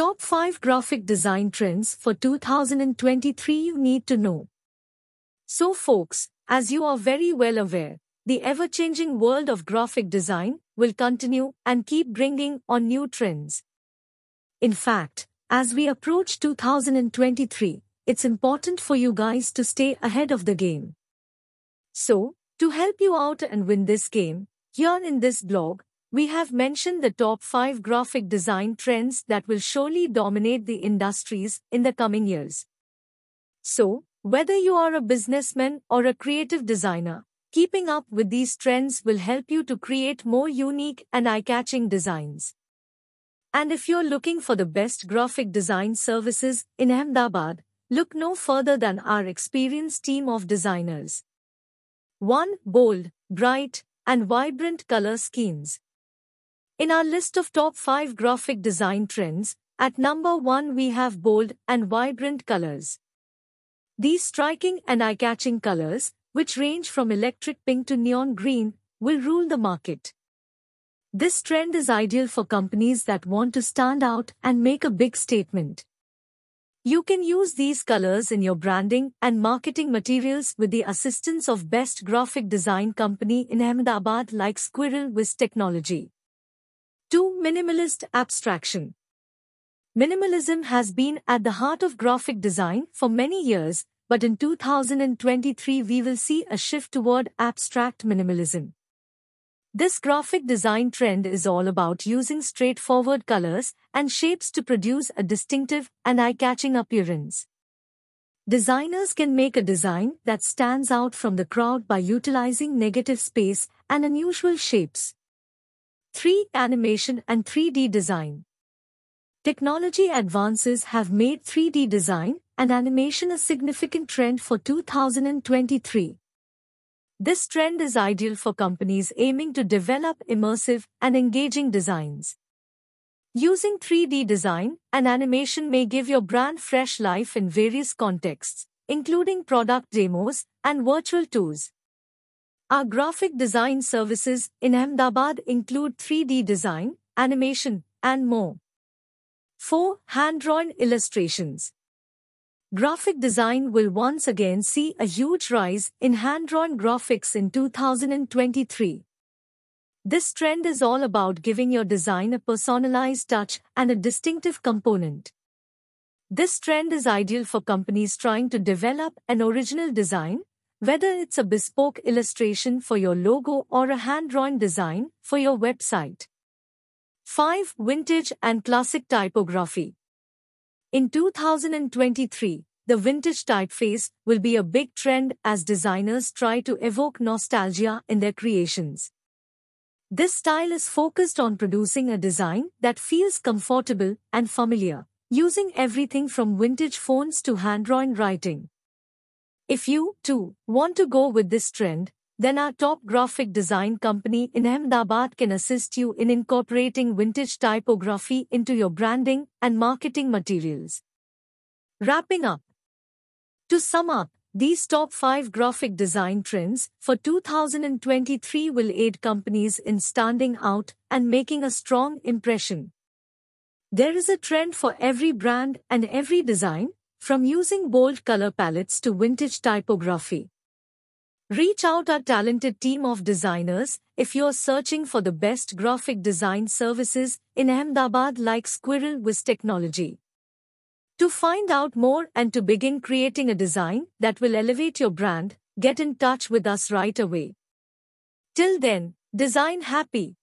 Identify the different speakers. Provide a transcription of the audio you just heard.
Speaker 1: Top 5 Graphic Design Trends for 2023 you need to know. So folks, as you are very well aware, the ever-changing world of graphic design will continue and keep bringing on new trends. In fact, as we approach 2023, it's important for you guys to stay ahead of the game. So, to help you out and win this game, here in this blog, we have mentioned the top 5 graphic design trends that will surely dominate the industries in the coming years. So, whether you are a businessman or a creative designer, keeping up with these trends will help you to create more unique and eye-catching designs. And if you're looking for the best graphic design services in Ahmedabad, look no further than our experienced team of designers. 1. Bold, bright, and vibrant color schemes. In our list of top 5 graphic design trends, at number 1 we have bold and vibrant colors. These striking and eye-catching colors, which range from electric pink to neon green, will rule the market. This trend is ideal for companies that want to stand out and make a big statement. You can use these colors in your branding and marketing materials with the assistance of best graphic design company in Ahmedabad like Squirrel Wiz Technology. 2. Minimalist Abstraction Minimalism has been at the heart of graphic design for many years, but in 2023 we will see a shift toward abstract minimalism. This graphic design trend is all about using straightforward colors and shapes to produce a distinctive and eye-catching appearance. Designers can make a design that stands out from the crowd by utilizing negative space and unusual shapes. 3. Animation and 3D design. Technology advances have made 3D design and animation a significant trend for 2023. This trend is ideal for companies aiming to develop immersive and engaging designs. Using 3D design and animation may give your brand fresh life in various contexts, including product demos and virtual tours. Our graphic design services in Ahmedabad include 3D design, animation, and more. 4. Hand-drawn illustrations. Graphic design will once again see a huge rise in hand-drawn graphics in 2023. This trend is all about giving your design a personalized touch and a distinctive component. This trend is ideal for companies trying to develop an original design, whether it's a bespoke illustration for your logo or a hand-drawn design for your website. 5. Vintage and Classic Typography in 2023, the vintage typeface will be a big trend as designers try to evoke nostalgia in their creations. This style is focused on producing a design that feels comfortable and familiar, using everything from vintage fonts to hand-drawn writing. If you, too, want to go with this trend, then our top graphic design company in Ahmedabad can assist you in incorporating vintage typography into your branding and marketing materials. Wrapping up. To sum up, these top 5 graphic design trends for 2023 will aid companies in standing out and making a strong impression. There is a trend for every brand and every design, from using bold color palettes to vintage typography. Reach out our talented team of designers if you're searching for the best graphic design services in Ahmedabad like Squirrel Wiz Technology. To find out more and to begin creating a design that will elevate your brand, get in touch with us right away. Till then, design happy.